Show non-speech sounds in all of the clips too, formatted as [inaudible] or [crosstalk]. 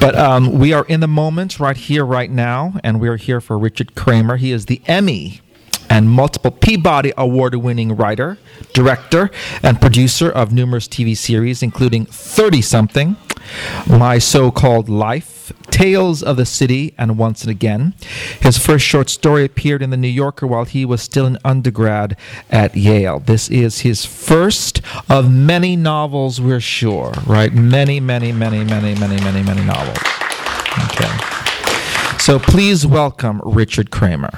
But um, we are in the moment right here, right now, and we are here for Richard Kramer. He is the Emmy and multiple Peabody Award winning writer, director, and producer of numerous TV series, including 30 something, My So Called Life, Tales of the City, and Once and Again. His first short story appeared in The New Yorker while he was still an undergrad at Yale. This is his first of many novels, we're sure, right? Many, many, many, many, many, many, many novels. Okay. So please welcome Richard Kramer.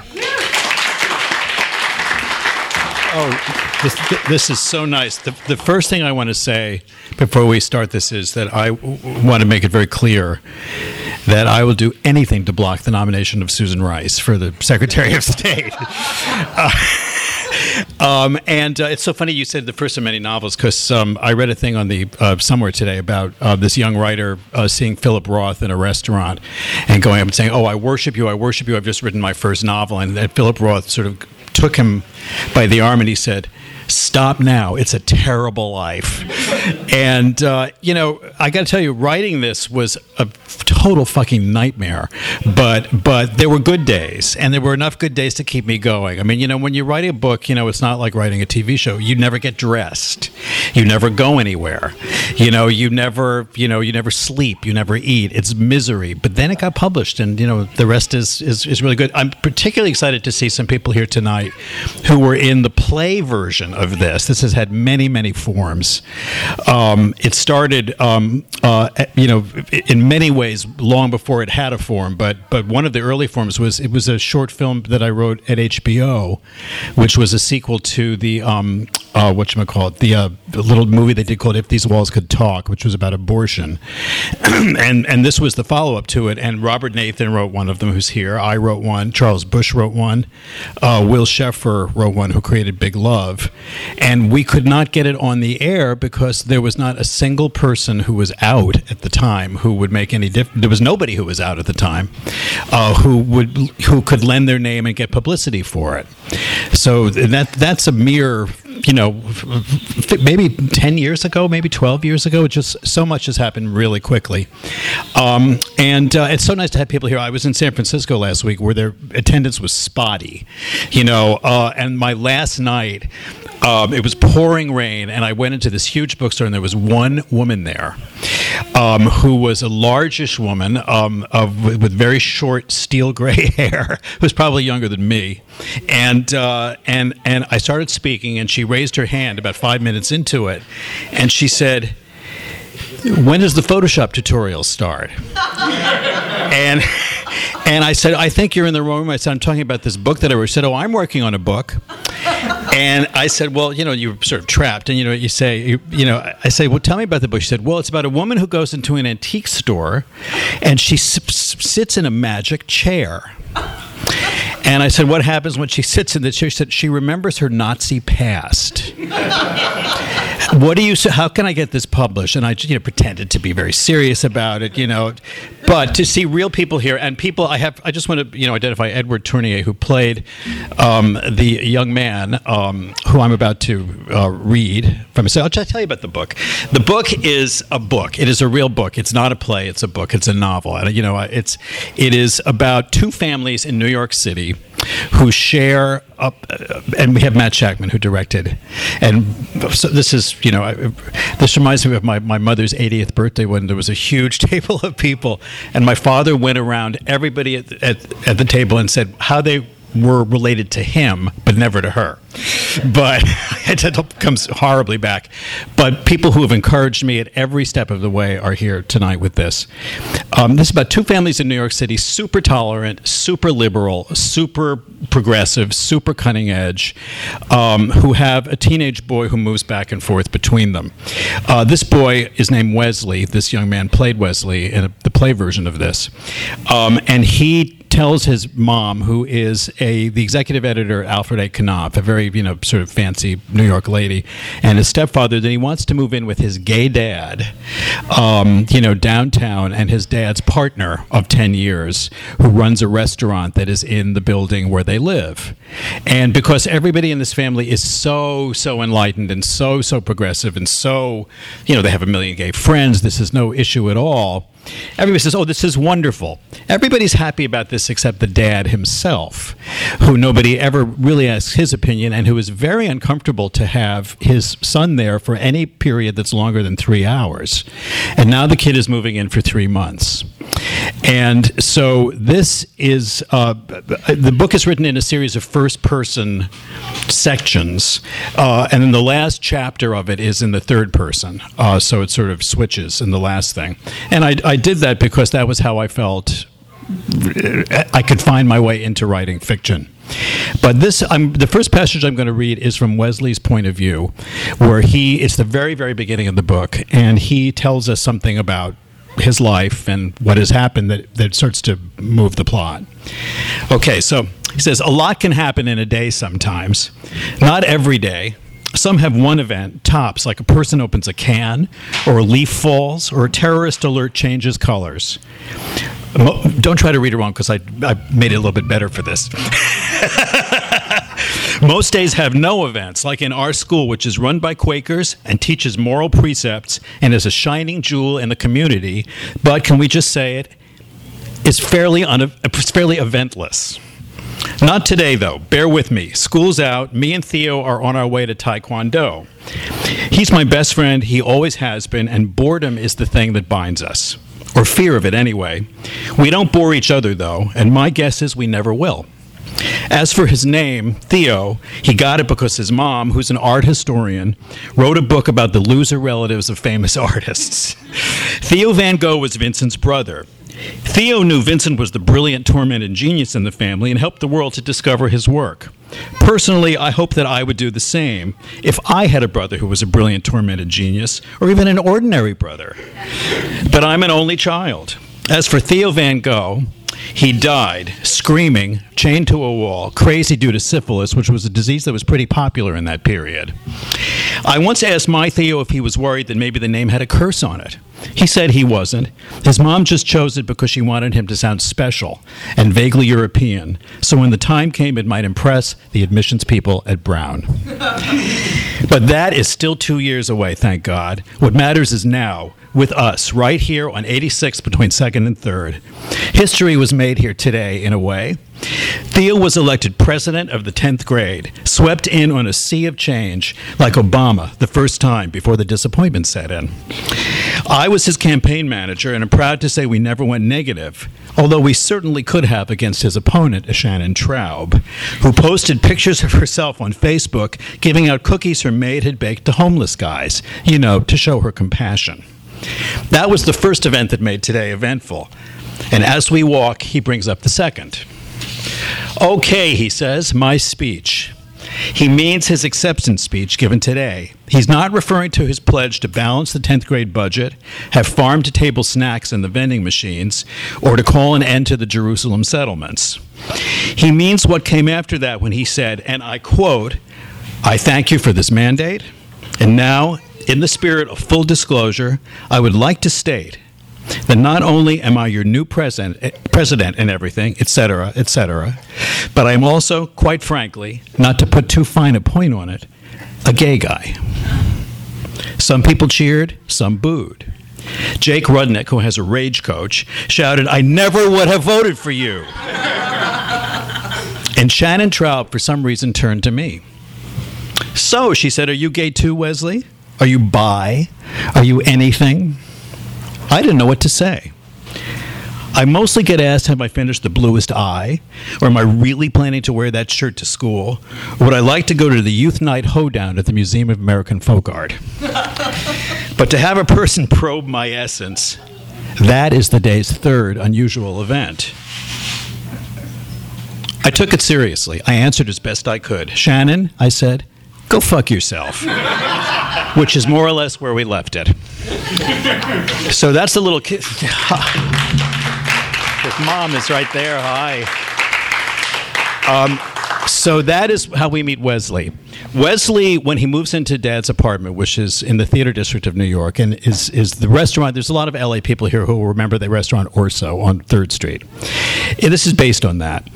Oh, this, this is so nice. The, the first thing I want to say before we start this is that I w- want to make it very clear that I will do anything to block the nomination of Susan Rice for the Secretary of State. [laughs] Uh, um, and uh, it's so funny you said the first of many novels because um, I read a thing on the uh, somewhere today about uh, this young writer uh, seeing Philip Roth in a restaurant and going up and saying, "Oh, I worship you, I worship you. I've just written my first novel," and that Philip Roth sort of took him by the arm and he said, Stop now. It's a terrible life. and, uh, you know, I got to tell you, writing this was a total fucking nightmare. But, but there were good days, and there were enough good days to keep me going. I mean, you know, when you write a book, you know, it's not like writing a TV show. You never get dressed, you never go anywhere. You know, you never, you know, you never sleep, you never eat. It's misery. But then it got published, and, you know, the rest is, is, is really good. I'm particularly excited to see some people here tonight who were in the play version of this. This has had many, many forms. Um, it started, um, uh, you know, in many ways long before it had a form. But but one of the early forms was it was a short film that I wrote at HBO, which was a sequel to the um, uh, what you call it, the uh, little movie they did called "If These Walls Could Talk," which was about abortion, [clears throat] and and this was the follow up to it. And Robert Nathan wrote one of them, who's here. I wrote one. Charles Busch wrote one. Uh, Will Scheffer wrote one, who created Big Love and we could not get it on the air because there was not a single person who was out at the time who would make any difference. There was nobody who was out at the time uh, who would who could lend their name and get publicity for it. So that that's a mere you know maybe 10 years ago maybe 12 years ago just so much has happened really quickly um, and uh, it's so nice to have people here i was in san francisco last week where their attendance was spotty you know uh, and my last night um, it was pouring rain, and I went into this huge bookstore, and there was one woman there um, who was a largish woman um, of, with very short steel gray [laughs] hair, who was probably younger than me. And, uh, and, and I started speaking, and she raised her hand about five minutes into it, and she said, when does the Photoshop tutorial start? [laughs] and and I said, I think you're in the wrong room. I said, I'm talking about this book that I wrote. She said, Oh, I'm working on a book. And I said, Well, you know, you're sort of trapped. And, you know, you say, you, you know, I say, Well, tell me about the book. She said, Well, it's about a woman who goes into an antique store and she s- sits in a magic chair. And I said, What happens when she sits in the chair? She said, She remembers her Nazi past. [laughs] what do you? How can I get this published? And I you know pretended to be very serious about it, you know, but to see real people here and people I have I just want to you know identify Edward Tournier who played um, the young man um, who I'm about to uh, read from. So I'll just tell you about the book. The book is a book. It is a real book. It's not a play. It's a book. It's a novel. And you know it's it is about two families in New York City who share up, and we have Matt Shakman who directed, and so this is you know I, this reminds me of my, my mother's 80th birthday when there was a huge [laughs] table of people, and my father went around everybody at, at, at the table and said how they were related to him, but never to her. But [laughs] it comes horribly back. But people who have encouraged me at every step of the way are here tonight with this. Um, this is about two families in New York City, super tolerant, super liberal, super progressive, super cutting edge, um, who have a teenage boy who moves back and forth between them. Uh, this boy is named Wesley. This young man played Wesley in a, the play version of this. Um, and he tells his mom, who is a the executive editor at Alfred A. Knopf, a very you know sort of fancy New York lady, and his stepfather that he wants to move in with his gay dad, um, you know, downtown, and his dad's partner of ten years, who runs a restaurant that is in the building where they live, and because everybody in this family is so so enlightened and so so progressive and so, you know, they have a million gay friends. This is no issue at all Everybody says, Oh, this is wonderful. Everybody's happy about this except the dad himself, who nobody ever really asks his opinion and who is very uncomfortable to have his son there for any period that's longer than three hours. And now the kid is moving in for three months. And so this is uh, the book is written in a series of first person sections. Uh, and then the last chapter of it is in the third person. Uh, so it sort of switches in the last thing. And I, I did that because that was how I felt I could find my way into writing fiction. But this, I'm, the first passage I'm going to read is from Wesley's point of view, where he, it's the very, very beginning of the book, and he tells us something about his life and what has happened that, that starts to move the plot. Okay, so he says, A lot can happen in a day sometimes, not every day. Some have one event, tops, like a person opens a can, or a leaf falls, or a terrorist alert changes colors. Don't try to read it wrong because I, I made it a little bit better for this. [laughs] Most days have no events, like in our school, which is run by Quakers and teaches moral precepts and is a shining jewel in the community. But can we just say it? It's fairly, un- it's fairly eventless. Not today, though. Bear with me. School's out. Me and Theo are on our way to Taekwondo. He's my best friend. He always has been, and boredom is the thing that binds us. Or fear of it, anyway. We don't bore each other, though, and my guess is we never will. As for his name, Theo, he got it because his mom, who's an art historian, wrote a book about the loser relatives of famous [laughs] artists. Theo Van Gogh was Vincent's brother. Theo knew Vincent was the brilliant, tormented genius in the family and helped the world to discover his work. Personally, I hope that I would do the same if I had a brother who was a brilliant, tormented genius, or even an ordinary brother. But I'm an only child. As for Theo Van Gogh, he died screaming, chained to a wall, crazy due to syphilis, which was a disease that was pretty popular in that period. I once asked my Theo if he was worried that maybe the name had a curse on it. He said he wasn't. His mom just chose it because she wanted him to sound special and vaguely European, so when the time came, it might impress the admissions people at Brown. [laughs] but that is still two years away, thank God. What matters is now with us right here on 86 between 2nd and 3rd. History was made here today, in a way. Theo was elected president of the 10th grade, swept in on a sea of change, like Obama the first time before the disappointment set in. I was his campaign manager, and I'm proud to say we never went negative, although we certainly could have against his opponent, Shannon Traub, who posted pictures of herself on Facebook giving out cookies her maid had baked to homeless guys, you know, to show her compassion. That was the first event that made today eventful. And as we walk, he brings up the second. Okay, he says, my speech. He means his acceptance speech given today. He's not referring to his pledge to balance the 10th grade budget, have farm to table snacks in the vending machines, or to call an end to the Jerusalem settlements. He means what came after that when he said, and I quote, I thank you for this mandate, and now in the spirit of full disclosure, I would like to state that not only am I your new president, eh, president and everything, etc., etc., but I'm also, quite frankly, not to put too fine a point on it, a gay guy. Some people cheered, some booed. Jake Rudnick, who has a rage coach, shouted, I never would have voted for you. [laughs] and Shannon Traub, for some reason, turned to me. So, she said, Are you gay too, Wesley? Are you bi? Are you anything? I didn't know what to say. I mostly get asked, Have I finished the bluest eye? Or am I really planning to wear that shirt to school? Or would I like to go to the youth night hoedown at the Museum of American Folk Art? [laughs] but to have a person probe my essence, that is the day's third unusual event. I took it seriously. I answered as best I could. Shannon, I said, go fuck yourself. Which is more or less where we left it. So that's the little kid. His mom is right there. Hi. Um, so that is how we meet Wesley. Wesley, when he moves into Dad's apartment, which is in the theater district of New York, and is is the restaurant. There's a lot of LA people here who will remember the restaurant Orso on Third Street. And this is based on that.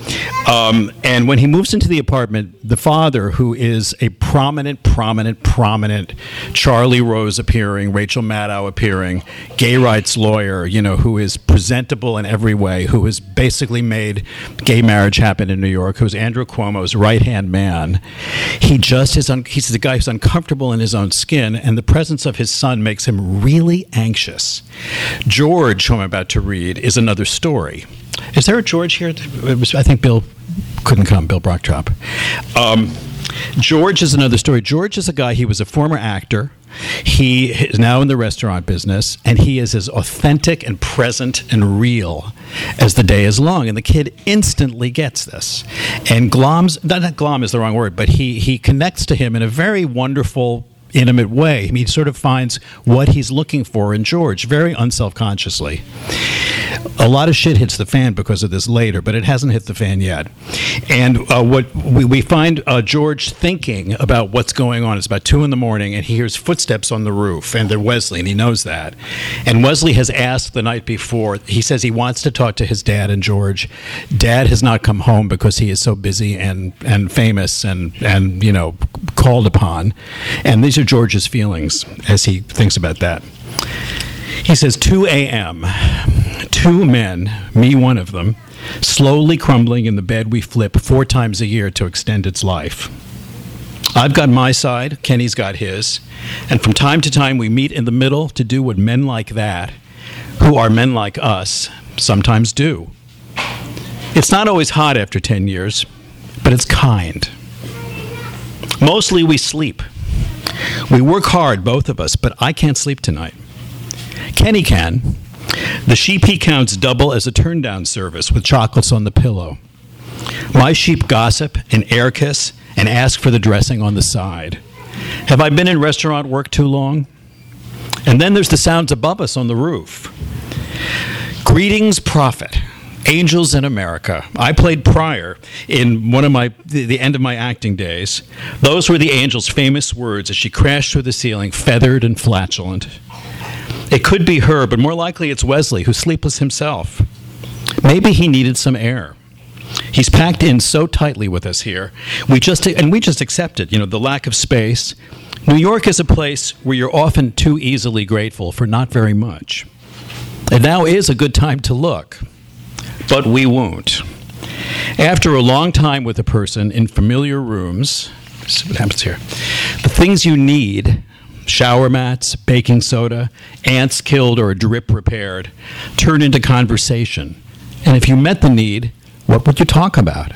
Um, and when he moves into the apartment, the father, who is a prominent, prominent, prominent Charlie Rose appearing, Rachel Maddow appearing, gay rights lawyer, you know, who is presentable in every way, who has basically made gay marriage happen in New York, who's Andrew Cuomo's right hand man. He just is, un- he's the guy who's uncomfortable in his own skin, and the presence of his son makes him really anxious. George, who I'm about to read, is another story. Is there a George here? Was, I think Bill couldn't come, Bill Brochtrup. Um, George is another story. George is a guy, he was a former actor. He is now in the restaurant business, and he is as authentic and present and real as the day is long. And the kid instantly gets this. And Glom's, not, Glom is the wrong word, but he, he connects to him in a very wonderful, intimate way. I mean, he sort of finds what he's looking for in George, very unself consciously. A lot of shit hits the fan because of this later, but it hasn't hit the fan yet. And uh, what we, we find uh, George thinking about what's going on. It's about two in the morning, and he hears footsteps on the roof, and they're Wesley, and he knows that. And Wesley has asked the night before. He says he wants to talk to his dad and George. Dad has not come home because he is so busy and and famous and and you know called upon. And these are George's feelings as he thinks about that. He says 2 a.m. Two men, me one of them, slowly crumbling in the bed we flip four times a year to extend its life. I've got my side, Kenny's got his, and from time to time we meet in the middle to do what men like that, who are men like us, sometimes do. It's not always hot after 10 years, but it's kind. Mostly we sleep. We work hard, both of us, but I can't sleep tonight. Kenny can. The sheep he counts double as a turn down service with chocolates on the pillow. My sheep gossip and air kiss and ask for the dressing on the side. Have I been in restaurant work too long? And then there's the sounds above us on the roof. Greetings, prophet. Angels in America. I played Prior in one of my the, the, end of my acting days. Those were the angel's famous words as she crashed through the ceiling, feathered and flatulent. It could be her, but more likely it's Wesley, who's sleepless himself. Maybe he needed some air. He's packed in so tightly with us here. We just and we just accept it. You know, the lack of space. New York is a place where you're often too easily grateful for not very much. And now is a good time to look. But we won't. After a long time with a person in familiar rooms, see what happens here. The things you need shower mats, baking soda, ants killed or a drip repaired turn into conversation. And if you met the need, what would you talk about?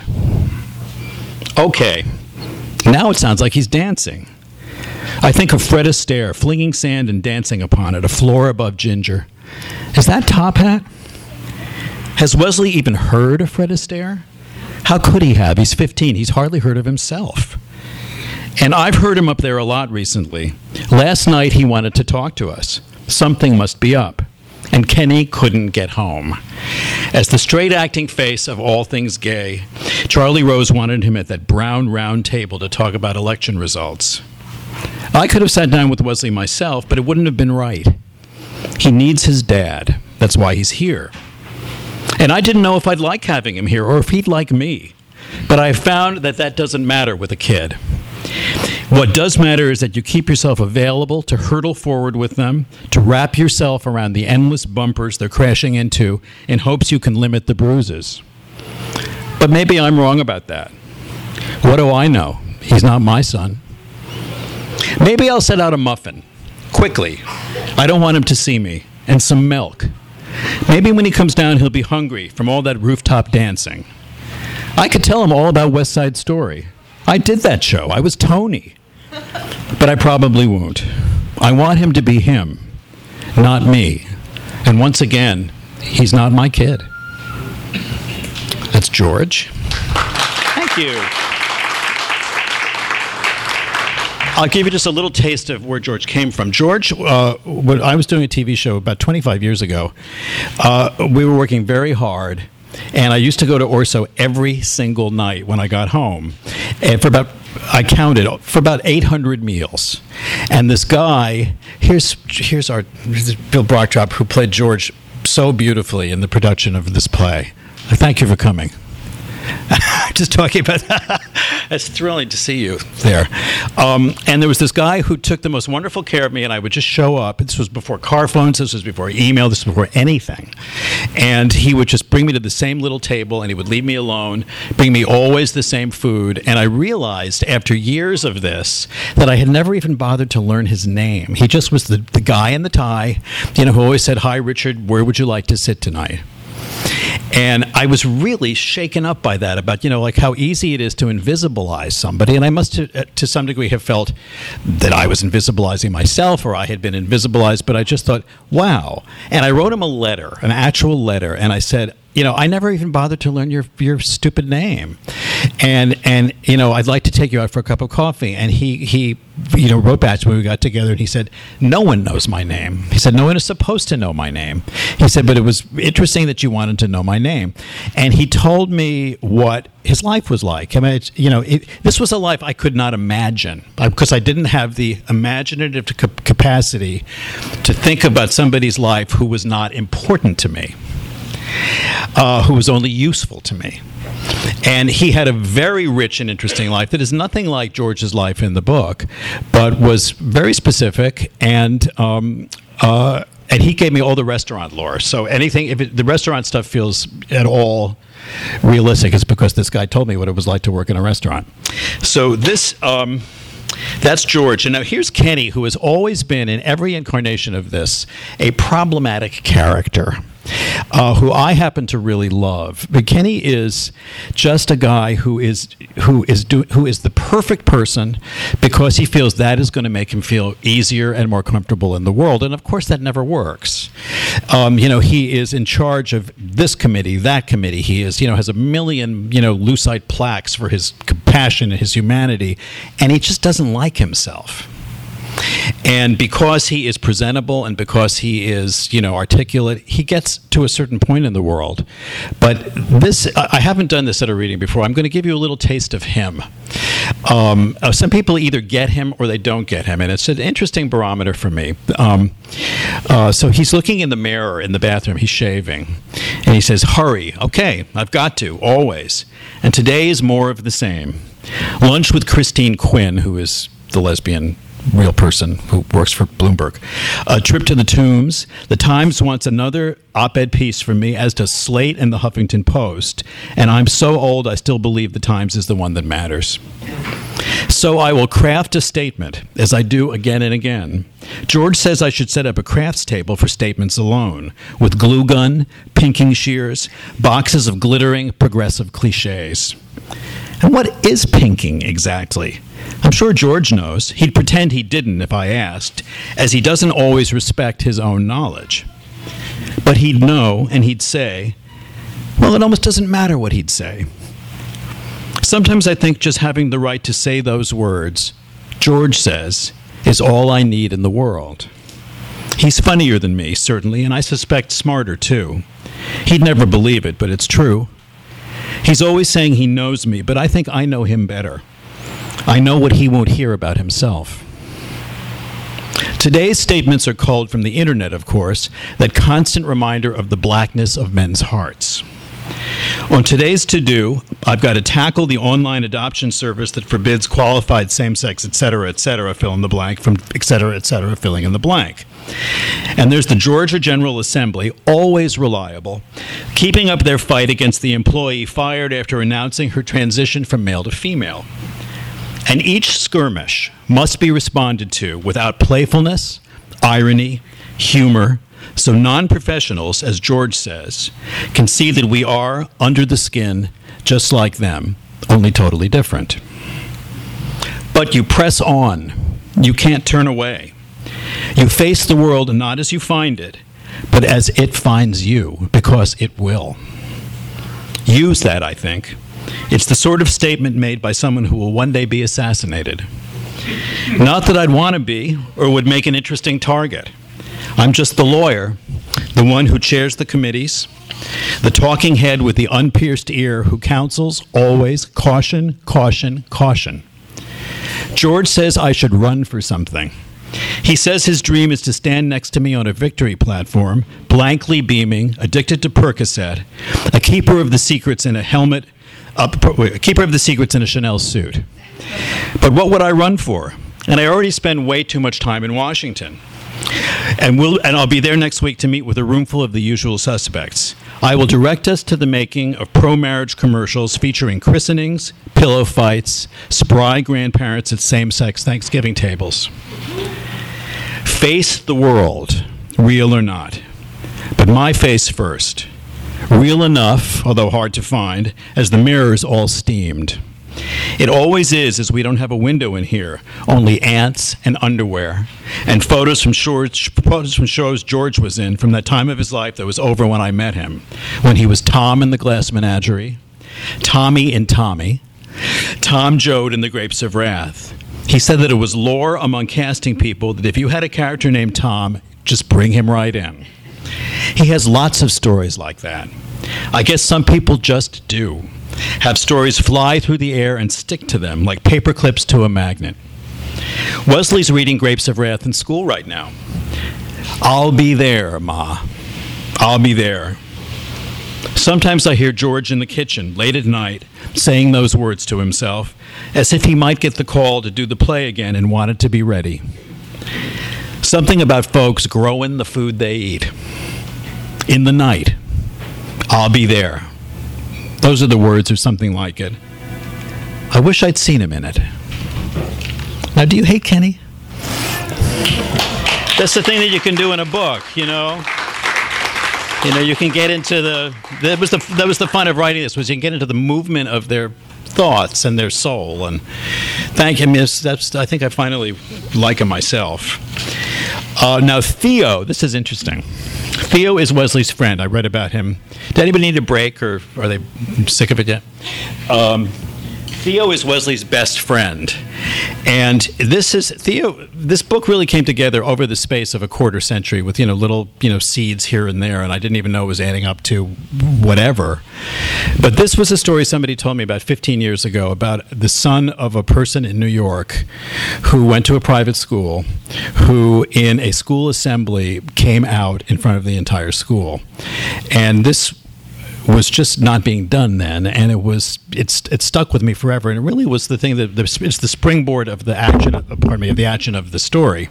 Okay, now it sounds like he's dancing. I think of Fred Astaire flinging sand and dancing upon it, a floor above Ginger. Is that Top Hat? Has Wesley even heard of Fred Astaire? How could he have? He's 15. He's hardly heard of himself. And I've heard him up there a lot recently. Last night he wanted to talk to us. Something must be up. And Kenny couldn't get home. As the straight acting face of all things gay, Charlie Rose wanted him at that brown round table to talk about election results. I could have sat down with Wesley myself, but it wouldn't have been right. He needs his dad. That's why he's here. And I didn't know if I'd like having him here or if he'd like me. But I found that that doesn't matter with a kid. What does matter is that you keep yourself available to hurtle forward with them, to wrap yourself around the endless bumpers they're crashing into in hopes you can limit the bruises. But maybe I'm wrong about that. What do I know? He's not my son. Maybe I'll set out a muffin quickly. I don't want him to see me, and some milk. Maybe when he comes down, he'll be hungry from all that rooftop dancing. I could tell him all about West Side Story. I did that show. I was Tony. But I probably won't. I want him to be him, not me. And once again, he's not my kid. That's George. Thank you. I'll give you just a little taste of where George came from. George, uh, when I was doing a TV show about 25 years ago, uh, we were working very hard. And I used to go to Orso every single night when I got home. And for about, I counted, for about 800 meals. And this guy, here's, here's our, Bill Brochtrup, who played George so beautifully in the production of this play. Thank you for coming. [laughs] just talking about that. It's thrilling to see you there. Um, and there was this guy who took the most wonderful care of me, and I would just show up. This was before car phones, this was before email, this was before anything. And he would just bring me to the same little table, and he would leave me alone, bring me always the same food. And I realized after years of this that I had never even bothered to learn his name. He just was the, the guy in the tie, you know, who always said, Hi, Richard, where would you like to sit tonight? And I was really shaken up by that about, you know, like how easy it is to invisibilize somebody. And I must, to, uh, to some degree, have felt that I was invisibilizing myself or I had been invisibilized, but I just thought, wow. And I wrote him a letter, an actual letter, and I said, you know, I never even bothered to learn your your stupid name, and and you know, I'd like to take you out for a cup of coffee. And he he you know wrote back when we got together, and he said, no one knows my name. He said no one is supposed to know my name. He said, but it was interesting that you wanted to know my name, and he told me what his life was like. I mean, you know, it, this was a life I could not imagine uh, because I didn't have the imaginative capacity to think about somebody's life who was not important to me uh, who was only useful to me. And he had a very rich and interesting life that is nothing like George's life in the book, but was very specific and. Um, uh, and he gave me all the restaurant lore. So anything, if it, the restaurant stuff feels at all realistic, it's because this guy told me what it was like to work in a restaurant. So this. Um, that's George. And now here's Kenny, who has always been, in every incarnation of this, a problematic character uh, who I happen to really love. But Kenny is just a guy who is who is do, who is the perfect person because he feels that is going to make him feel easier and more comfortable in the world. And of course, that never works. Um, you know, he is in charge of this committee, that committee. He is, you know, has a million, you know, lucite plaques for his compassion and his humanity, and he just doesn't like himself. And because he is presentable and because he is, you know, articulate, he gets to a certain point in the world. But this, I haven't done this at a reading before. I'm going to give you a little taste of him. Um, uh, some people either get him or they don't get him, and it's an interesting barometer for me. Um, uh, so he's looking in the mirror in the bathroom, he's shaving, and he says, Hurry, okay, I've got to, always. And today is more of the same. Lunch with Christine Quinn, who is the lesbian real person who works for Bloomberg. A trip to the tombs. The Times wants another op ed piece from me, as does Slate and the Huffington Post. And I'm so old, I still believe the Times is the one that matters. So I will craft a statement, as I do again and again. George says I should set up a crafts table for statements alone, with glue gun, pinking shears, boxes of glittering progressive cliches. And what is pinking exactly? I'm sure George knows. He'd pretend he didn't if I asked, as he doesn't always respect his own knowledge. But he'd know and he'd say, well, it almost doesn't matter what he'd say. Sometimes I think just having the right to say those words, George says, is all I need in the world. He's funnier than me, certainly, and I suspect smarter too. He'd never believe it, but it's true. He's always saying he knows me, but I think I know him better. I know what he won't hear about himself. Today's statements are culled from the internet, of course, that constant reminder of the blackness of men's hearts. On today's to do, I've got to tackle the online adoption service that forbids qualified same sex, et cetera, et cetera, fill in the blank, from et cetera, et cetera, filling in the blank. And there's the Georgia General Assembly, always reliable, keeping up their fight against the employee fired after announcing her transition from male to female. And each skirmish must be responded to without playfulness, irony, humor, so non professionals, as George says, can see that we are under the skin just like them, only totally different. But you press on, you can't turn away. You face the world not as you find it, but as it finds you, because it will. Use that, I think. It's the sort of statement made by someone who will one day be assassinated. Not that I'd want to be or would make an interesting target. I'm just the lawyer, the one who chairs the committees, the talking head with the unpierced ear who counsels always caution, caution, caution. George says I should run for something. He says his dream is to stand next to me on a victory platform, blankly beaming, addicted to Percocet, a keeper of the secrets in a helmet, a keeper of the secrets in a Chanel suit. But what would I run for? And I already spend way too much time in Washington. And, we'll, and I'll be there next week to meet with a roomful of the usual suspects. I will direct us to the making of pro marriage commercials featuring christenings, pillow fights, spry grandparents at same sex Thanksgiving tables. Face the world, real or not. But my face first. Real enough, although hard to find, as the mirror's all steamed. It always is, as we don't have a window in here, only ants and underwear, and photos from, George, photos from shows George was in from that time of his life that was over when I met him, when he was Tom in The Glass Menagerie, Tommy in Tommy, Tom Joad in The Grapes of Wrath. He said that it was lore among casting people that if you had a character named Tom, just bring him right in. He has lots of stories like that. I guess some people just do have stories fly through the air and stick to them like paper clips to a magnet. Wesley's reading Grapes of Wrath in school right now. I'll be there, Ma. I'll be there. Sometimes I hear George in the kitchen late at night saying those words to himself as if he might get the call to do the play again and wanted to be ready. Something about folks growing the food they eat. In the night, I'll be there. Those are the words, or something like it. I wish I'd seen him in it. Now, do you hate Kenny? That's the thing that you can do in a book, you know. You know, you can get into the that was the that was the fun of writing this was you can get into the movement of their thoughts and their soul. And thank him. Yes, that's I think I finally like him myself. Uh, now Theo, this is interesting. Theo is Wesley's friend. I read about him. Did anybody need a break, or are they sick of it yet? Um, Theo is Wesley's best friend. And this is Theo this book really came together over the space of a quarter century with you know little you know seeds here and there and I didn't even know it was adding up to whatever. But this was a story somebody told me about 15 years ago about the son of a person in New York who went to a private school who in a school assembly came out in front of the entire school. And this was just not being done then, and it was it's it stuck with me forever. And it really was the thing that the, it's the springboard of the action. Pardon me, of the action of the story.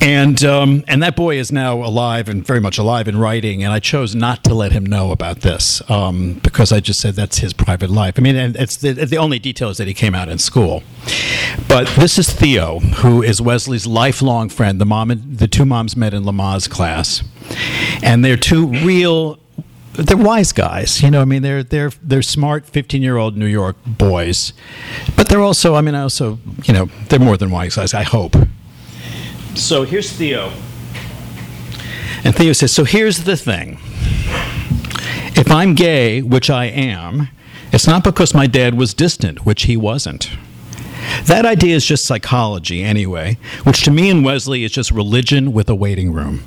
And um, and that boy is now alive and very much alive in writing. And I chose not to let him know about this um, because I just said that's his private life. I mean, and it's the, the only detail is that he came out in school. But this is Theo, who is Wesley's lifelong friend. The mom, and, the two moms met in Lamaze class, and they're two real they're wise guys. You know, I mean, they're they're they're smart, fifteen year old New York boys, but they're also, I mean, I also, you know, they're more than wise guys. I hope. So here's Theo, and Theo says, "So here's the thing. If I'm gay, which I am, it's not because my dad was distant, which he wasn't." That idea is just psychology, anyway, which to me and Wesley is just religion with a waiting room.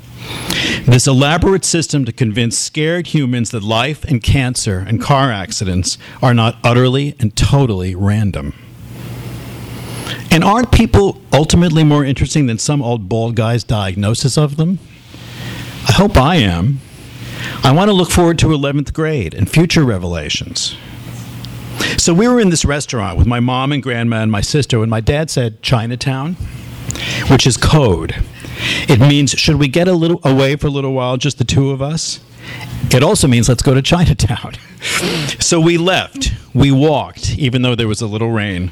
This elaborate system to convince scared humans that life and cancer and car accidents are not utterly and totally random. And aren't people ultimately more interesting than some old bald guy's diagnosis of them? I hope I am. I want to look forward to 11th grade and future revelations. So we were in this restaurant with my mom and grandma and my sister when my dad said Chinatown, which is code. It means should we get a little away for a little while, just the two of us? It also means let's go to Chinatown. [laughs] so we left. We walked, even though there was a little rain.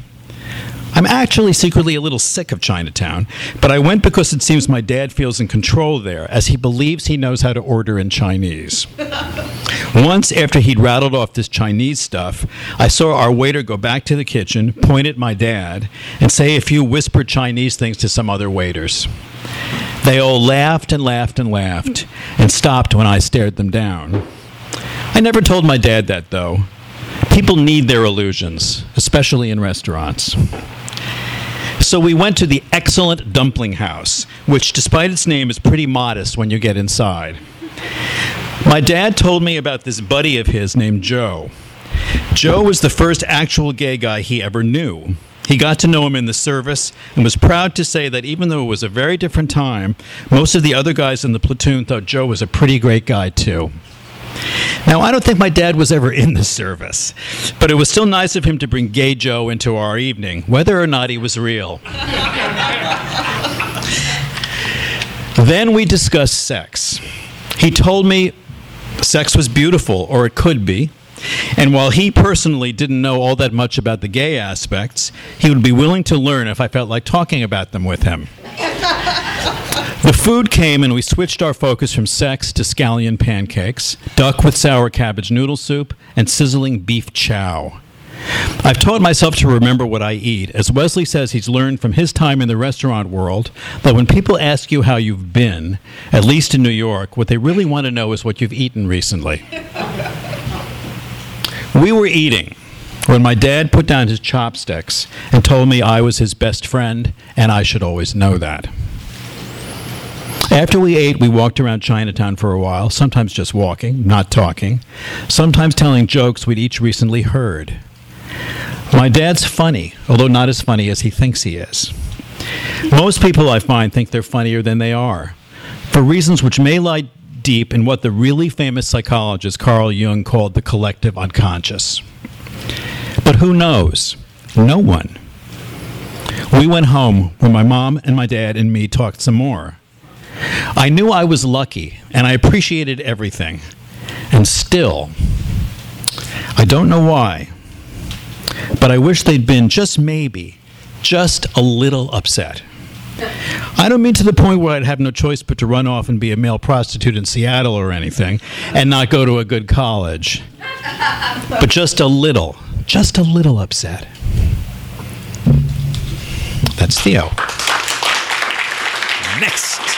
I'm actually secretly a little sick of Chinatown, but I went because it seems my dad feels in control there, as he believes he knows how to order in Chinese. [laughs] Once, after he'd rattled off this Chinese stuff, I saw our waiter go back to the kitchen, point at my dad, and say a few whispered Chinese things to some other waiters. They all laughed and laughed and laughed, and stopped when I stared them down. I never told my dad that, though. People need their illusions, especially in restaurants. So we went to the excellent dumpling house, which, despite its name, is pretty modest when you get inside. My dad told me about this buddy of his named Joe. Joe was the first actual gay guy he ever knew. He got to know him in the service and was proud to say that even though it was a very different time, most of the other guys in the platoon thought Joe was a pretty great guy, too. Now, I don't think my dad was ever in the service, but it was still nice of him to bring Gay Joe into our evening, whether or not he was real. [laughs] then we discussed sex. He told me sex was beautiful, or it could be. And while he personally didn't know all that much about the gay aspects, he would be willing to learn if I felt like talking about them with him. [laughs] The food came and we switched our focus from sex to scallion pancakes, duck with sour cabbage noodle soup, and sizzling beef chow. I've taught myself to remember what I eat, as Wesley says he's learned from his time in the restaurant world that when people ask you how you've been, at least in New York, what they really want to know is what you've eaten recently. [laughs] we were eating when my dad put down his chopsticks and told me I was his best friend and I should always know that. After we ate, we walked around Chinatown for a while, sometimes just walking, not talking, sometimes telling jokes we'd each recently heard. My dad's funny, although not as funny as he thinks he is. Most people I find think they're funnier than they are, for reasons which may lie deep in what the really famous psychologist Carl Jung called the collective unconscious. But who knows? No one. We went home where my mom and my dad and me talked some more. I knew I was lucky and I appreciated everything. And still, I don't know why, but I wish they'd been just maybe, just a little upset. I don't mean to the point where I'd have no choice but to run off and be a male prostitute in Seattle or anything and not go to a good college. But just a little, just a little upset. That's Theo. Next.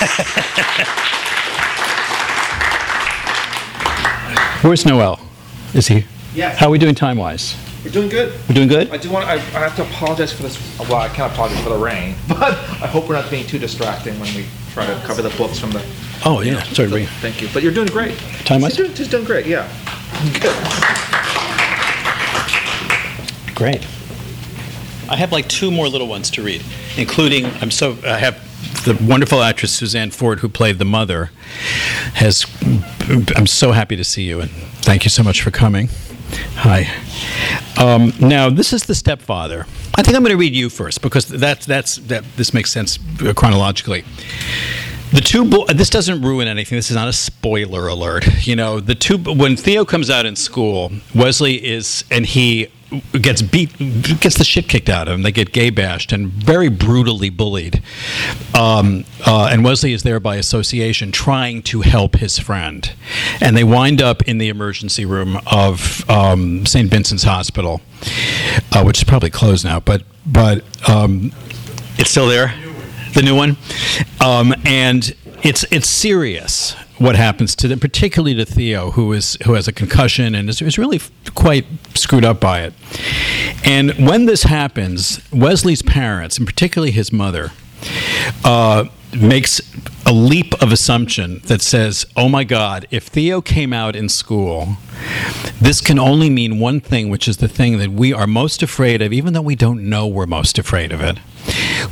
[laughs] Where's Noel? Is he? Yes. How are we doing time wise? We're doing good. We're doing good? I do want. I, I have to apologize for this. Well, I can't apologize for the rain, [laughs] but I hope we're not being too distracting when we try to cover the books from the. Oh, yeah. Sorry, So, Ray. Thank you. But you're doing great. Time-wise? She's doing, doing great. Yeah. Good. Great. I have like two more little ones to read, including I'm so I have the wonderful actress Suzanne Ford who played the mother has I'm so happy to see you and thank you so much for coming. Hi. Um, now this is the stepfather. I think I'm going to read you first because that's that's that this makes sense uh, chronologically. The two bo- this doesn't ruin anything. This is not a spoiler alert. You know, the two when Theo comes out in school, Wesley is and he gets beat gets the shit kicked out of him. They get gay bashed and very brutally bullied. Um, uh, and Wesley is there by association trying to help his friend. And they wind up in the emergency room of um, St. Vincent's Hospital, uh, which is probably closed now, but but um, it's still there the new one, um, and it's it's serious what happens to them, particularly to Theo, who is who has a concussion and is, is really quite screwed up by it. And when this happens, Wesley's parents, and particularly his mother, uh, makes a leap of assumption that says, oh my God, if Theo came out in school, this can only mean one thing, which is the thing that we are most afraid of, even though we don't know we're most afraid of it,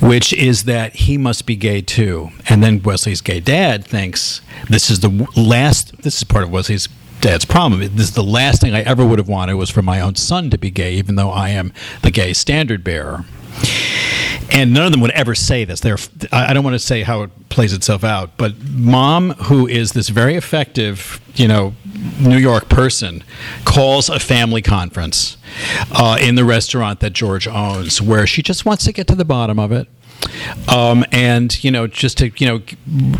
which is that he must be gay too. And then Wesley's gay dad thinks this is the last, this is part of Wesley's dad's problem. This is the last thing I ever would have wanted was for my own son to be gay, even though I am the gay standard bearer and none of them would ever say this. They're, I don't want to say how it plays itself out, but mom, who is this very effective, you know, New York person, calls a family conference uh, in the restaurant that George owns, where she just wants to get to the bottom of it. Um, and you know, just to you know,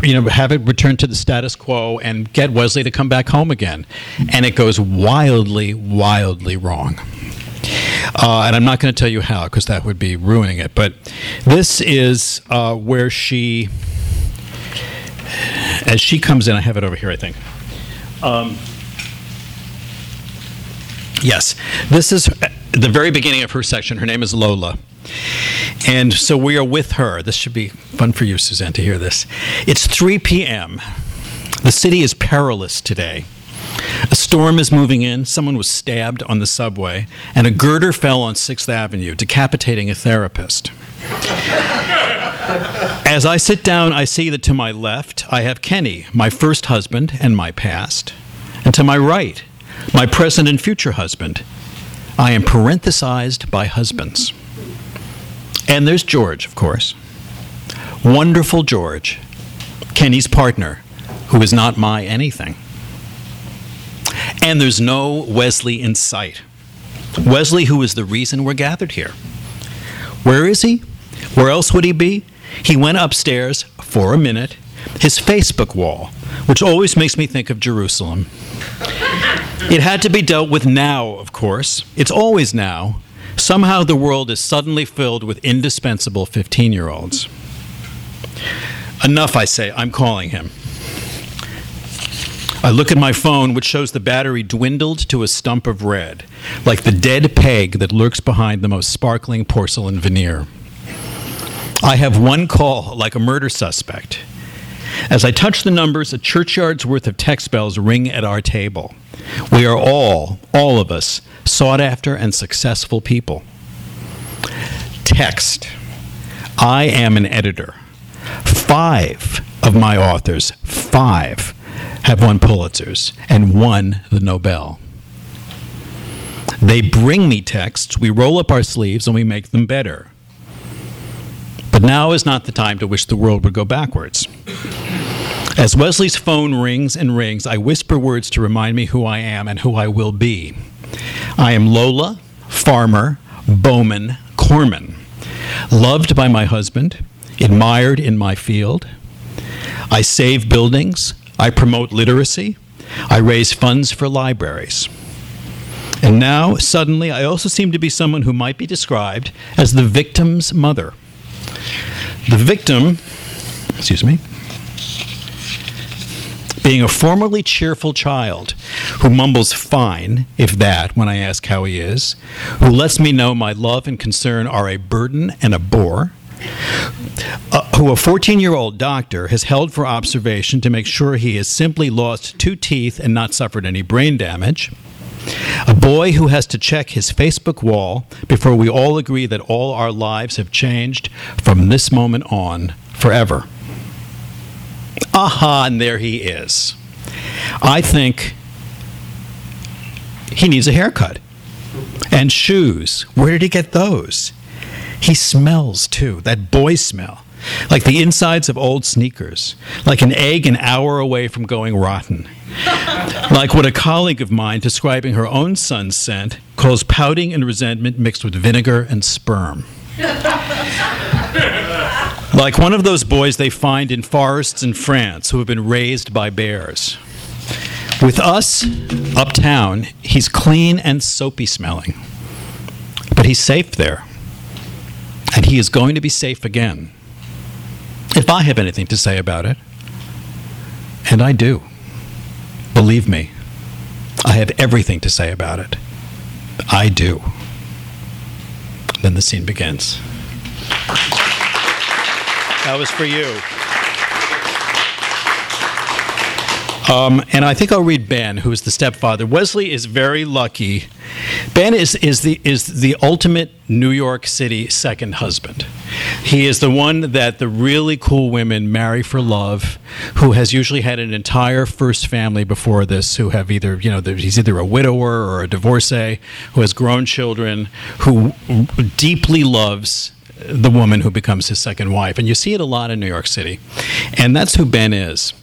you know, have it return to the status quo and get Wesley to come back home again, and it goes wildly, wildly wrong. Uh, and I'm not going to tell you how because that would be ruining it. But this is uh, where she, as she comes in, I have it over here, I think. Um, yes, this is the very beginning of her section. Her name is Lola. And so we are with her. This should be fun for you, Suzanne, to hear this. It's 3 p.m. The city is perilous today. A storm is moving in, someone was stabbed on the subway, and a girder fell on 6th Avenue, decapitating a therapist. As I sit down, I see that to my left, I have Kenny, my first husband and my past. And to my right, my present and future husband. I am parenthesized by husbands. And there's George, of course. Wonderful George, Kenny's partner, who is not my anything. And there's no Wesley in sight. Wesley, who is the reason we're gathered here. Where is he? Where else would he be? He went upstairs for a minute, his Facebook wall, which always makes me think of Jerusalem. It had to be dealt with now, of course. It's always now. Somehow the world is suddenly filled with indispensable 15 year olds. Enough, I say. I'm calling him. I look at my phone, which shows the battery dwindled to a stump of red, like the dead peg that lurks behind the most sparkling porcelain veneer. I have one call, like a murder suspect. As I touch the numbers, a churchyard's worth of text bells ring at our table. We are all, all of us, sought after and successful people. Text. I am an editor. Five of my authors, five, have won Pulitzers and won the Nobel. They bring me texts, we roll up our sleeves, and we make them better. But now is not the time to wish the world would go backwards. As Wesley's phone rings and rings, I whisper words to remind me who I am and who I will be. I am Lola, farmer, bowman, Corman, loved by my husband, admired in my field. I save buildings, I promote literacy. I raise funds for libraries. And now, suddenly, I also seem to be someone who might be described as the victim's mother. The victim, excuse me, being a formerly cheerful child who mumbles fine, if that, when I ask how he is, who lets me know my love and concern are a burden and a bore, uh, who a 14 year old doctor has held for observation to make sure he has simply lost two teeth and not suffered any brain damage. A boy who has to check his Facebook wall before we all agree that all our lives have changed from this moment on forever. Aha, and there he is. I think he needs a haircut and shoes. Where did he get those? He smells too, that boy smell, like the insides of old sneakers, like an egg an hour away from going rotten. [laughs] like what a colleague of mine describing her own son's scent calls pouting and resentment mixed with vinegar and sperm. [laughs] like one of those boys they find in forests in France who have been raised by bears. With us, uptown, he's clean and soapy smelling. But he's safe there and he is going to be safe again. If I have anything to say about it, and I do, believe me, I have everything to say about it. I do. Then the scene begins. That was for you. Um, and I think I'll read Ben, who is the stepfather. Wesley is very lucky. Ben is, is, the, is the ultimate New York City second husband. He is the one that the really cool women marry for love, who has usually had an entire first family before this, who have either, you know, he's either a widower or a divorcee, who has grown children, who deeply loves the woman who becomes his second wife. And you see it a lot in New York City. And that's who Ben is.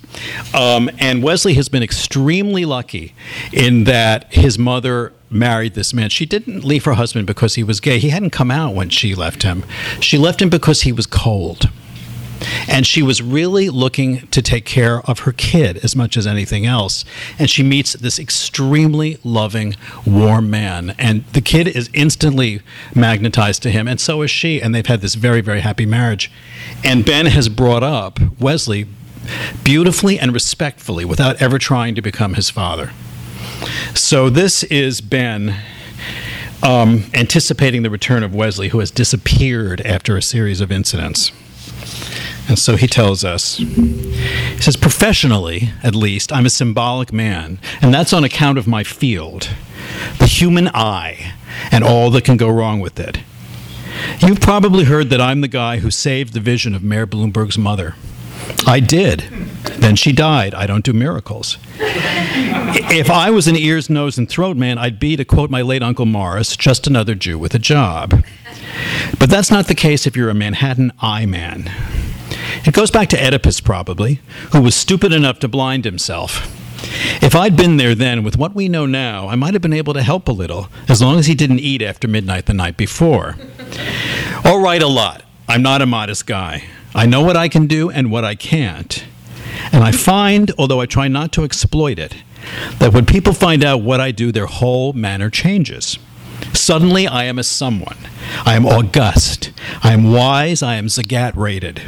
Um, and Wesley has been extremely lucky in that his mother married this man. She didn't leave her husband because he was gay. He hadn't come out when she left him. She left him because he was cold. And she was really looking to take care of her kid as much as anything else. And she meets this extremely loving, warm man. And the kid is instantly magnetized to him, and so is she. And they've had this very, very happy marriage. And Ben has brought up Wesley beautifully and respectfully without ever trying to become his father. So this is Ben um, anticipating the return of Wesley, who has disappeared after a series of incidents. And so he tells us, he says, professionally, at least, I'm a symbolic man, and that's on account of my field, the human eye, and all that can go wrong with it. You've probably heard that I'm the guy who saved the vision of Mayor Bloomberg's mother. I did. Then she died. I don't do miracles. If I was an ears, nose, and throat man, I'd be, to quote my late Uncle Morris, just another Jew with a job. But that's not the case if you're a Manhattan eye man. It goes back to Oedipus, probably, who was stupid enough to blind himself. If I'd been there then with what we know now, I might have been able to help a little, as long as he didn't eat after midnight the night before. Or write a lot. I'm not a modest guy. I know what I can do and what I can't. And I find, although I try not to exploit it, that when people find out what I do, their whole manner changes. Suddenly, I am a someone. I am august. I am wise. I am Zagat rated.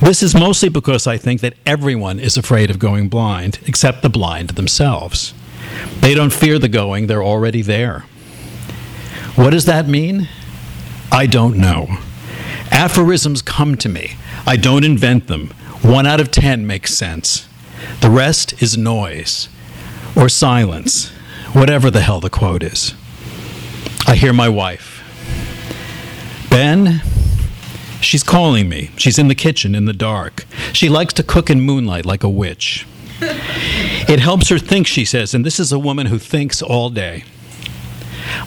This is mostly because I think that everyone is afraid of going blind, except the blind themselves. They don't fear the going, they're already there. What does that mean? I don't know. Aphorisms come to me. I don't invent them. One out of ten makes sense. The rest is noise or silence, whatever the hell the quote is. I hear my wife. Ben, she's calling me. She's in the kitchen in the dark. She likes to cook in moonlight like a witch. It helps her think, she says, and this is a woman who thinks all day.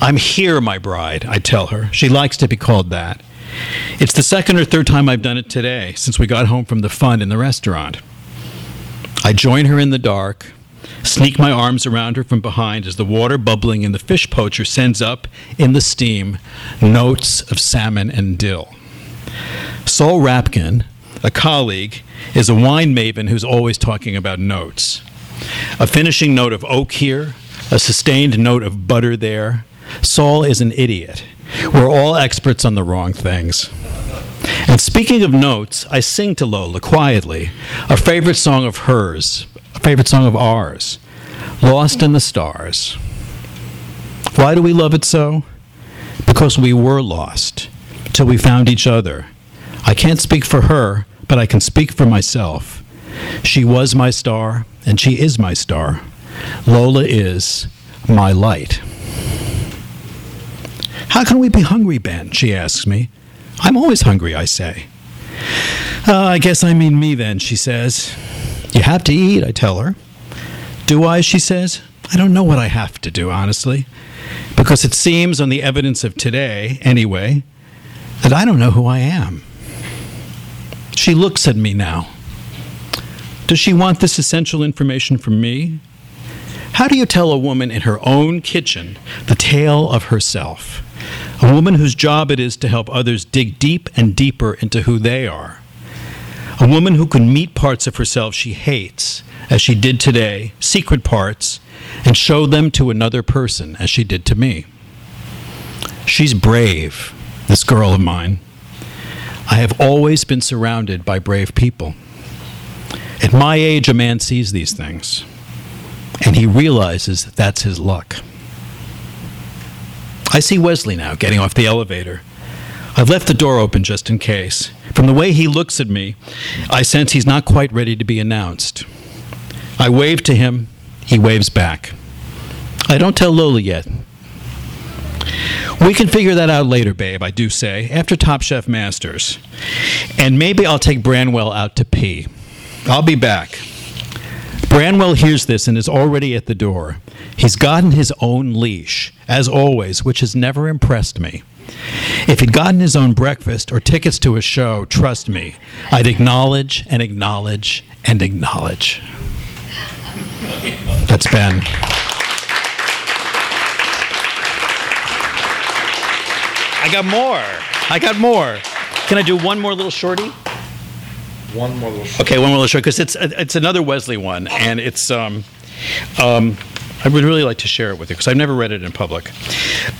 I'm here, my bride, I tell her. She likes to be called that. It's the second or third time I've done it today since we got home from the fun in the restaurant. I join her in the dark, sneak my arms around her from behind as the water bubbling in the fish poacher sends up in the steam notes of salmon and dill. Saul Rapkin, a colleague, is a wine maven who's always talking about notes. A finishing note of oak here, a sustained note of butter there. Saul is an idiot. We're all experts on the wrong things. And speaking of notes, I sing to Lola quietly a favorite song of hers, a favorite song of ours, Lost in the Stars. Why do we love it so? Because we were lost till we found each other. I can't speak for her, but I can speak for myself. She was my star, and she is my star. Lola is my light. How can we be hungry, Ben? She asks me. I'm always hungry, I say. Uh, I guess I mean me then, she says. You have to eat, I tell her. Do I, she says. I don't know what I have to do, honestly, because it seems, on the evidence of today, anyway, that I don't know who I am. She looks at me now. Does she want this essential information from me? How do you tell a woman in her own kitchen the tale of herself? A woman whose job it is to help others dig deep and deeper into who they are. A woman who can meet parts of herself she hates, as she did today, secret parts, and show them to another person, as she did to me. She's brave, this girl of mine. I have always been surrounded by brave people. At my age, a man sees these things, and he realizes that that's his luck. I see Wesley now getting off the elevator. I've left the door open just in case. From the way he looks at me, I sense he's not quite ready to be announced. I wave to him. He waves back. I don't tell Lola yet. We can figure that out later, babe, I do say, after Top Chef Masters. And maybe I'll take Branwell out to pee. I'll be back. Branwell hears this and is already at the door. He's gotten his own leash, as always, which has never impressed me. If he'd gotten his own breakfast or tickets to a show, trust me, I'd acknowledge and acknowledge and acknowledge. That's Ben. I got more. I got more. Can I do one more little shorty? One more little. Okay, one more little shorty because it's it's another Wesley one, and it's um, um, I would really like to share it with you because I've never read it in public.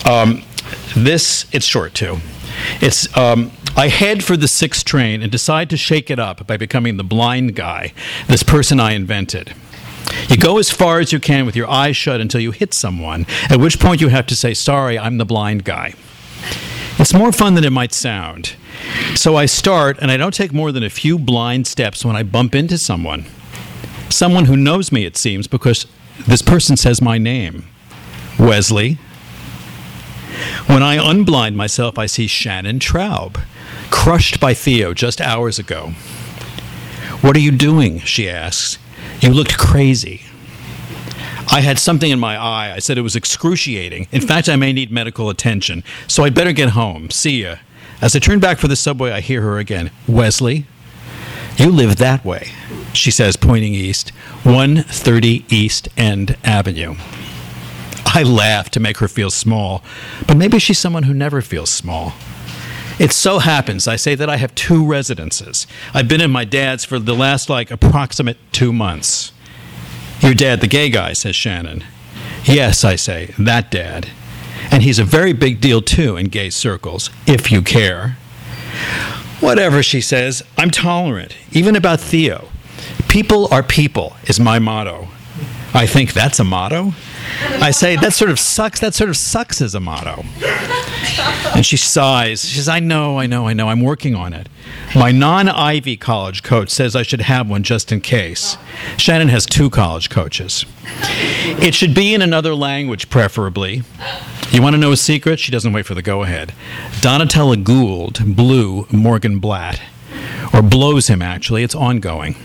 Um, this it's short too. It's um, I head for the sixth train and decide to shake it up by becoming the blind guy, this person I invented. You go as far as you can with your eyes shut until you hit someone, at which point you have to say, Sorry, I'm the blind guy. It's more fun than it might sound. So I start, and I don't take more than a few blind steps when I bump into someone. Someone who knows me, it seems, because this person says my name Wesley. When I unblind myself, I see Shannon Traub, crushed by Theo just hours ago. What are you doing? She asks. You looked crazy. I had something in my eye. I said it was excruciating. In fact, I may need medical attention. So I'd better get home. See ya. As I turn back for the subway, I hear her again. Wesley, you live that way, she says, pointing east. 130 East End Avenue. I laugh to make her feel small, but maybe she's someone who never feels small. It so happens, I say that I have two residences. I've been in my dad's for the last, like, approximate two months. Your dad, the gay guy, says Shannon. Yes, I say, that dad. And he's a very big deal, too, in gay circles, if you care. Whatever, she says, I'm tolerant, even about Theo. People are people, is my motto. I think that's a motto. I say, that sort of sucks. That sort of sucks as a motto. And she sighs. She says, I know, I know, I know. I'm working on it. My non Ivy college coach says I should have one just in case. Shannon has two college coaches. It should be in another language, preferably. You want to know a secret? She doesn't wait for the go ahead. Donatella Gould blew Morgan Blatt, or blows him, actually. It's ongoing.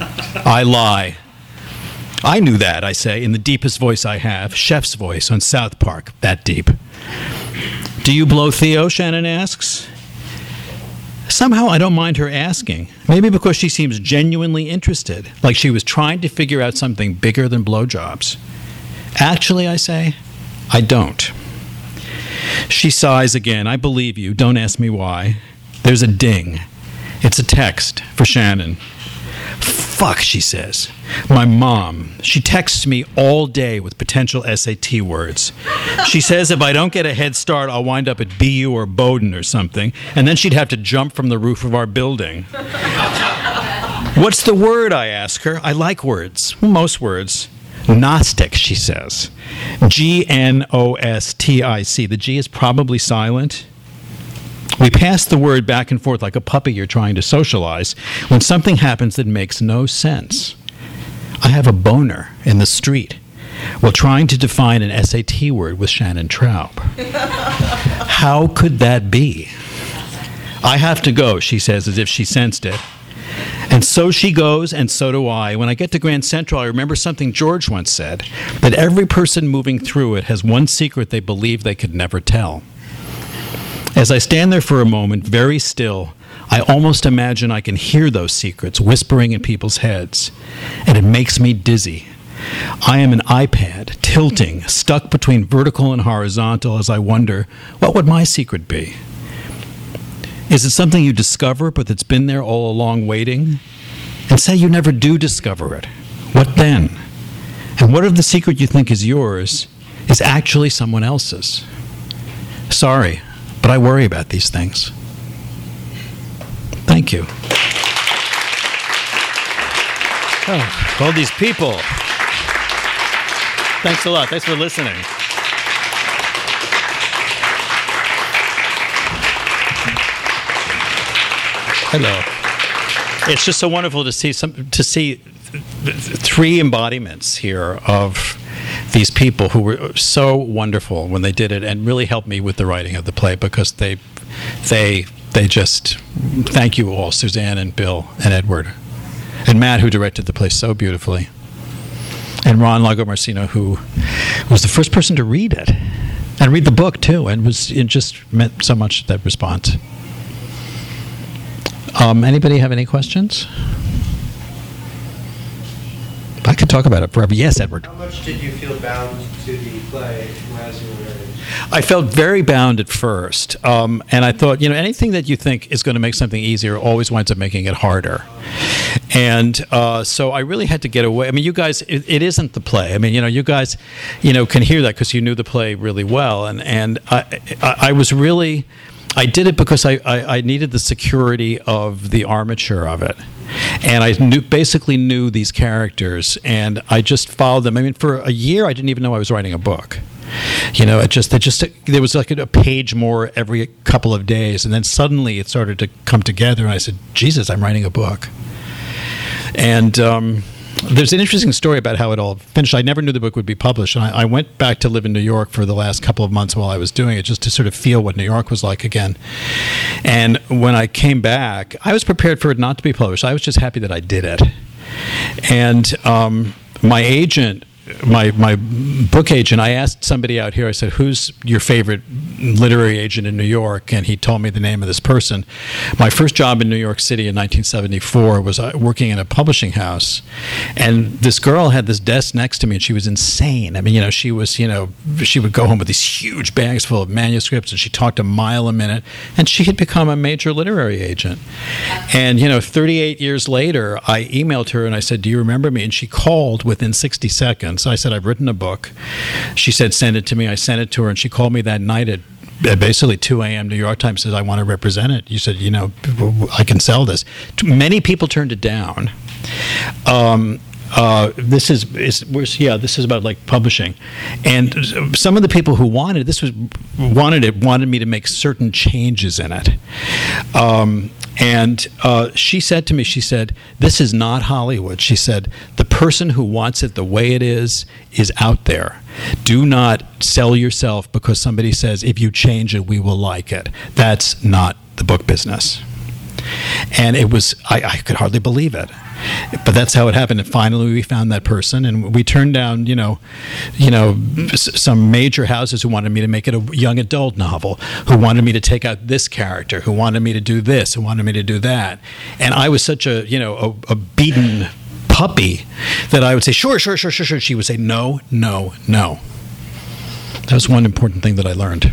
I lie. I knew that, I say, in the deepest voice I have, chef's voice on South Park, that deep. Do you blow Theo? Shannon asks. Somehow I don't mind her asking. Maybe because she seems genuinely interested, like she was trying to figure out something bigger than blowjobs. Actually, I say, I don't. She sighs again. I believe you. Don't ask me why. There's a ding. It's a text for Shannon. Fuck, she says. My mom, she texts me all day with potential SAT words. She says if I don't get a head start, I'll wind up at BU or Bowdoin or something, and then she'd have to jump from the roof of our building. What's the word? I ask her. I like words, most words. Gnostic, she says. G N O S T I C. The G is probably silent. We pass the word back and forth like a puppy you're trying to socialize when something happens that makes no sense. I have a boner in the street while trying to define an SAT word with Shannon Traub. [laughs] How could that be? I have to go, she says, as if she sensed it. And so she goes, and so do I. When I get to Grand Central, I remember something George once said that every person moving through it has one secret they believe they could never tell. As I stand there for a moment, very still, I almost imagine I can hear those secrets whispering in people's heads, and it makes me dizzy. I am an iPad, tilting, stuck between vertical and horizontal as I wonder, what would my secret be? Is it something you discover but that's been there all along waiting? And say you never do discover it. What then? And what if the secret you think is yours is actually someone else's? Sorry, but I worry about these things. Thank you. Oh, all these people. Thanks a lot. Thanks for listening. Hello. It's just so wonderful to see some to see three embodiments here of these people who were so wonderful when they did it and really helped me with the writing of the play because they they they just thank you all Suzanne and Bill and Edward and Matt who directed the play so beautifully and Ron Lagomarsino who was the first person to read it and read the book too and was it just meant so much that response. Um, anybody have any questions I could talk about it forever. Yes, Edward. How much did you feel bound to the play as you were writing? I felt very bound at first, um, and I thought, you know, anything that you think is going to make something easier always winds up making it harder. And uh, so I really had to get away. I mean, you guys, it, it isn't the play. I mean, you know, you guys, you know, can hear that because you knew the play really well, and and I, I, I was really. I did it because I, I, I, needed the security of the armature of it. And I knew, basically knew these characters, and I just followed them. I mean, for a year, I didn't even know I was writing a book. You know, it just, it just there was like a page more every couple of days, and then suddenly it started to come together, and I said, "Jesus, I'm writing a book." And um, there's an interesting story about how it all finished. I never knew the book would be published. And I, I, went back to live in New York for the last couple of months while I was doing it, just to sort of feel what New York was like again. And when I came back, I was prepared for it not to be published. I was just happy that I did it. And um, my agent my my book agent, I asked somebody out here. I said, "Who's your favorite literary agent in New York?" And he told me the name of this person. My first job in New York City in 1974 was uh, working in a publishing house, and this girl had this desk next to me, and she was insane. I mean, you know, she was, you know, she would go home with these huge bags full of manuscripts, and she talked a mile a minute, and she had become a major literary agent. And you know, 38 years later, I emailed her and I said, "Do you remember me?" And she called within 60 seconds. So I said, I've written a book. She said, send it to me. I sent it to her, and she called me that night at basically 2 a.m. New York Times says, I want to represent it. You said, you know, I can sell this. Many people turned it down. Um, uh, this is, is yeah this is about like publishing and some of the people who wanted this was wanted it wanted me to make certain changes in it um, and uh, she said to me, she said, This is not Hollywood. She said, The person who wants it the way it is is out there. Do not sell yourself because somebody says, If you change it, we will like it. That's not the book business. And it was, I, I could hardly believe it but that's how it happened. And finally, we found that person, and we turned down, you know, you know, some major houses who wanted me to make it a young adult novel, who wanted me to take out this character, who wanted me to do this, who wanted me to do that, and I was such a, you know, a, a beaten puppy that I would say, sure, sure, sure, sure, sure. She would say, no, no, no. That was one important thing that I learned.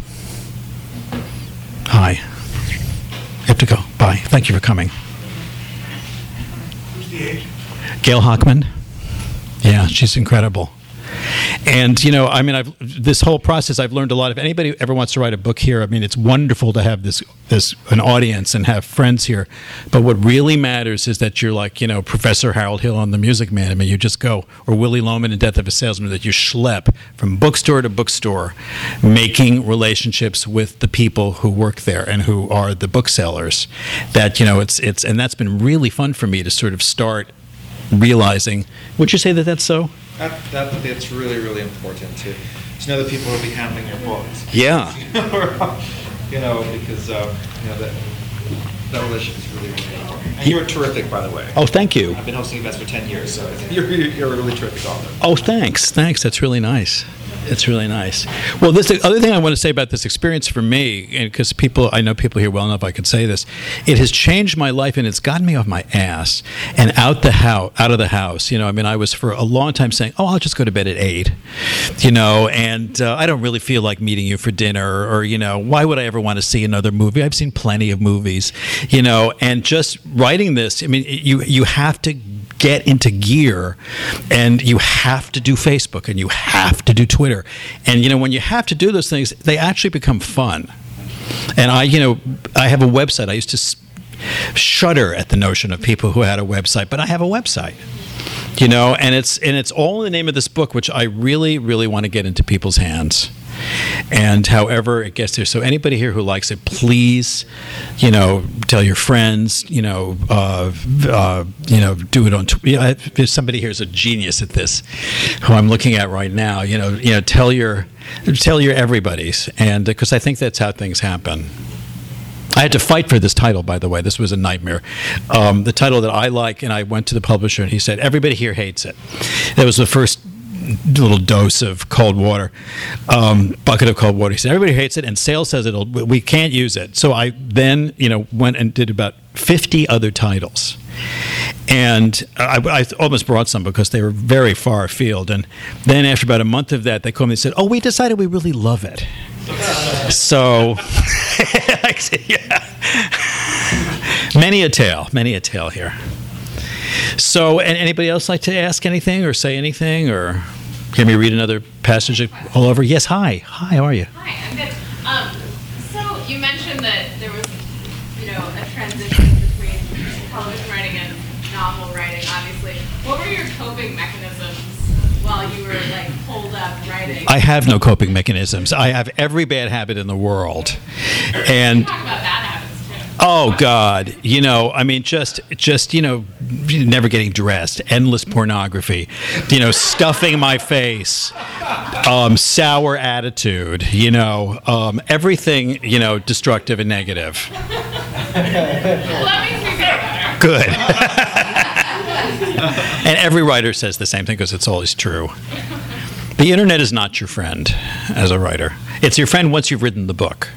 Hi. I have to go. Bye. Thank you for coming. Gail Hochman. Yeah, she's incredible. And you know, I mean, I've this whole process. I've learned a lot. If anybody ever wants to write a book here, I mean, it's wonderful to have this this an audience and have friends here. But what really matters is that you're like you know Professor Harold Hill on The Music Man. I mean, you just go or Willy Loman in Death of a Salesman. That you schlep from bookstore to bookstore, making relationships with the people who work there and who are the booksellers. That you know, it's it's and that's been really fun for me to sort of start realizing. Would you say that that's so? That, that, that's really, really important to, to know the people who will be handling your books. Yeah. [laughs] you know, because uh, you know that that relationship is really, really important. And you were terrific, by the way. Oh, thank you. I've been hosting events for ten years, so [laughs] you're, you're a really terrific author. Oh, thanks, thanks. That's really nice. It's really nice. Well, this the other thing I want to say about this experience for me, because people, I know people here well enough, I can say this. It has changed my life, and it's gotten me off my ass and out the house, out of the house. You know, I mean, I was for a long time saying, "Oh, I'll just go to bed at 8, you know, and uh, I don't really feel like meeting you for dinner, or you know, why would I ever want to see another movie? I've seen plenty of movies, you know, and just writing this. I mean, you you have to get into gear and you have to do Facebook and you have to do Twitter. And you know, when you have to do those things, they actually become fun. And I, you know, I have a website. I used to shudder at the notion of people who had a website, but I have a website. You know, and it's and it's all in the name of this book, which I really, really want to get into people's hands. And however it gets there. So anybody here who likes it, please, you know, tell your friends. You know, uh, uh, you know, do it on. Tw- if somebody here is a genius at this, who I'm looking at right now. You know, you know, tell your tell your everybody's, and because I think that's how things happen. I had to fight for this title, by the way. This was a nightmare. Um, the title that I like, and I went to the publisher, and he said, Everybody here hates it. That was the first little dose of cold water, um, bucket of cold water. He said, Everybody hates it, and sales says it'll, we can't use it. So I then, you know, went and did about 50 other titles. And I, I almost brought some because they were very far afield. And then after about a month of that, they called me and said, Oh, we decided we really love it. So, [laughs] many a tale, many a tale here. So, and anybody else like to ask anything or say anything or hear me read another passage all over? Yes, hi. Hi, how are you? Hi, I'm good. Um, so you mentioned that there was, you know, a transition between television writing and novel writing, obviously. What were your coping mechanisms while you were like holed up writing? I have no coping mechanisms. I have every bad habit in the world. And Oh God, you know, I mean, just, just you know, never getting dressed, endless pornography, you know, stuffing my face, um, sour attitude, you know, um, everything, you know, destructive and negative. Good. [laughs] and every writer says the same thing because it's always true. The internet is not your friend as a writer. It's your friend once you've written the book,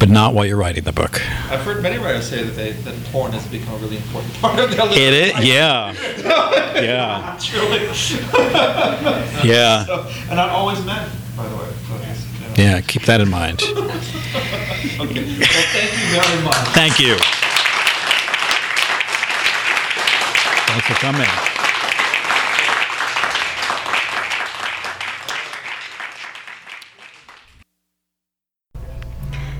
but not while you're writing the book. I've heard many writers say that they, that porn has become a really important part of their It is, yeah, [laughs] yeah, Truly. [laughs] yeah. So, and not always men, by the way. So it's, you know. Yeah, keep that in mind. [laughs] Okay. Well, thank you very much. Thank you. Thanks for coming.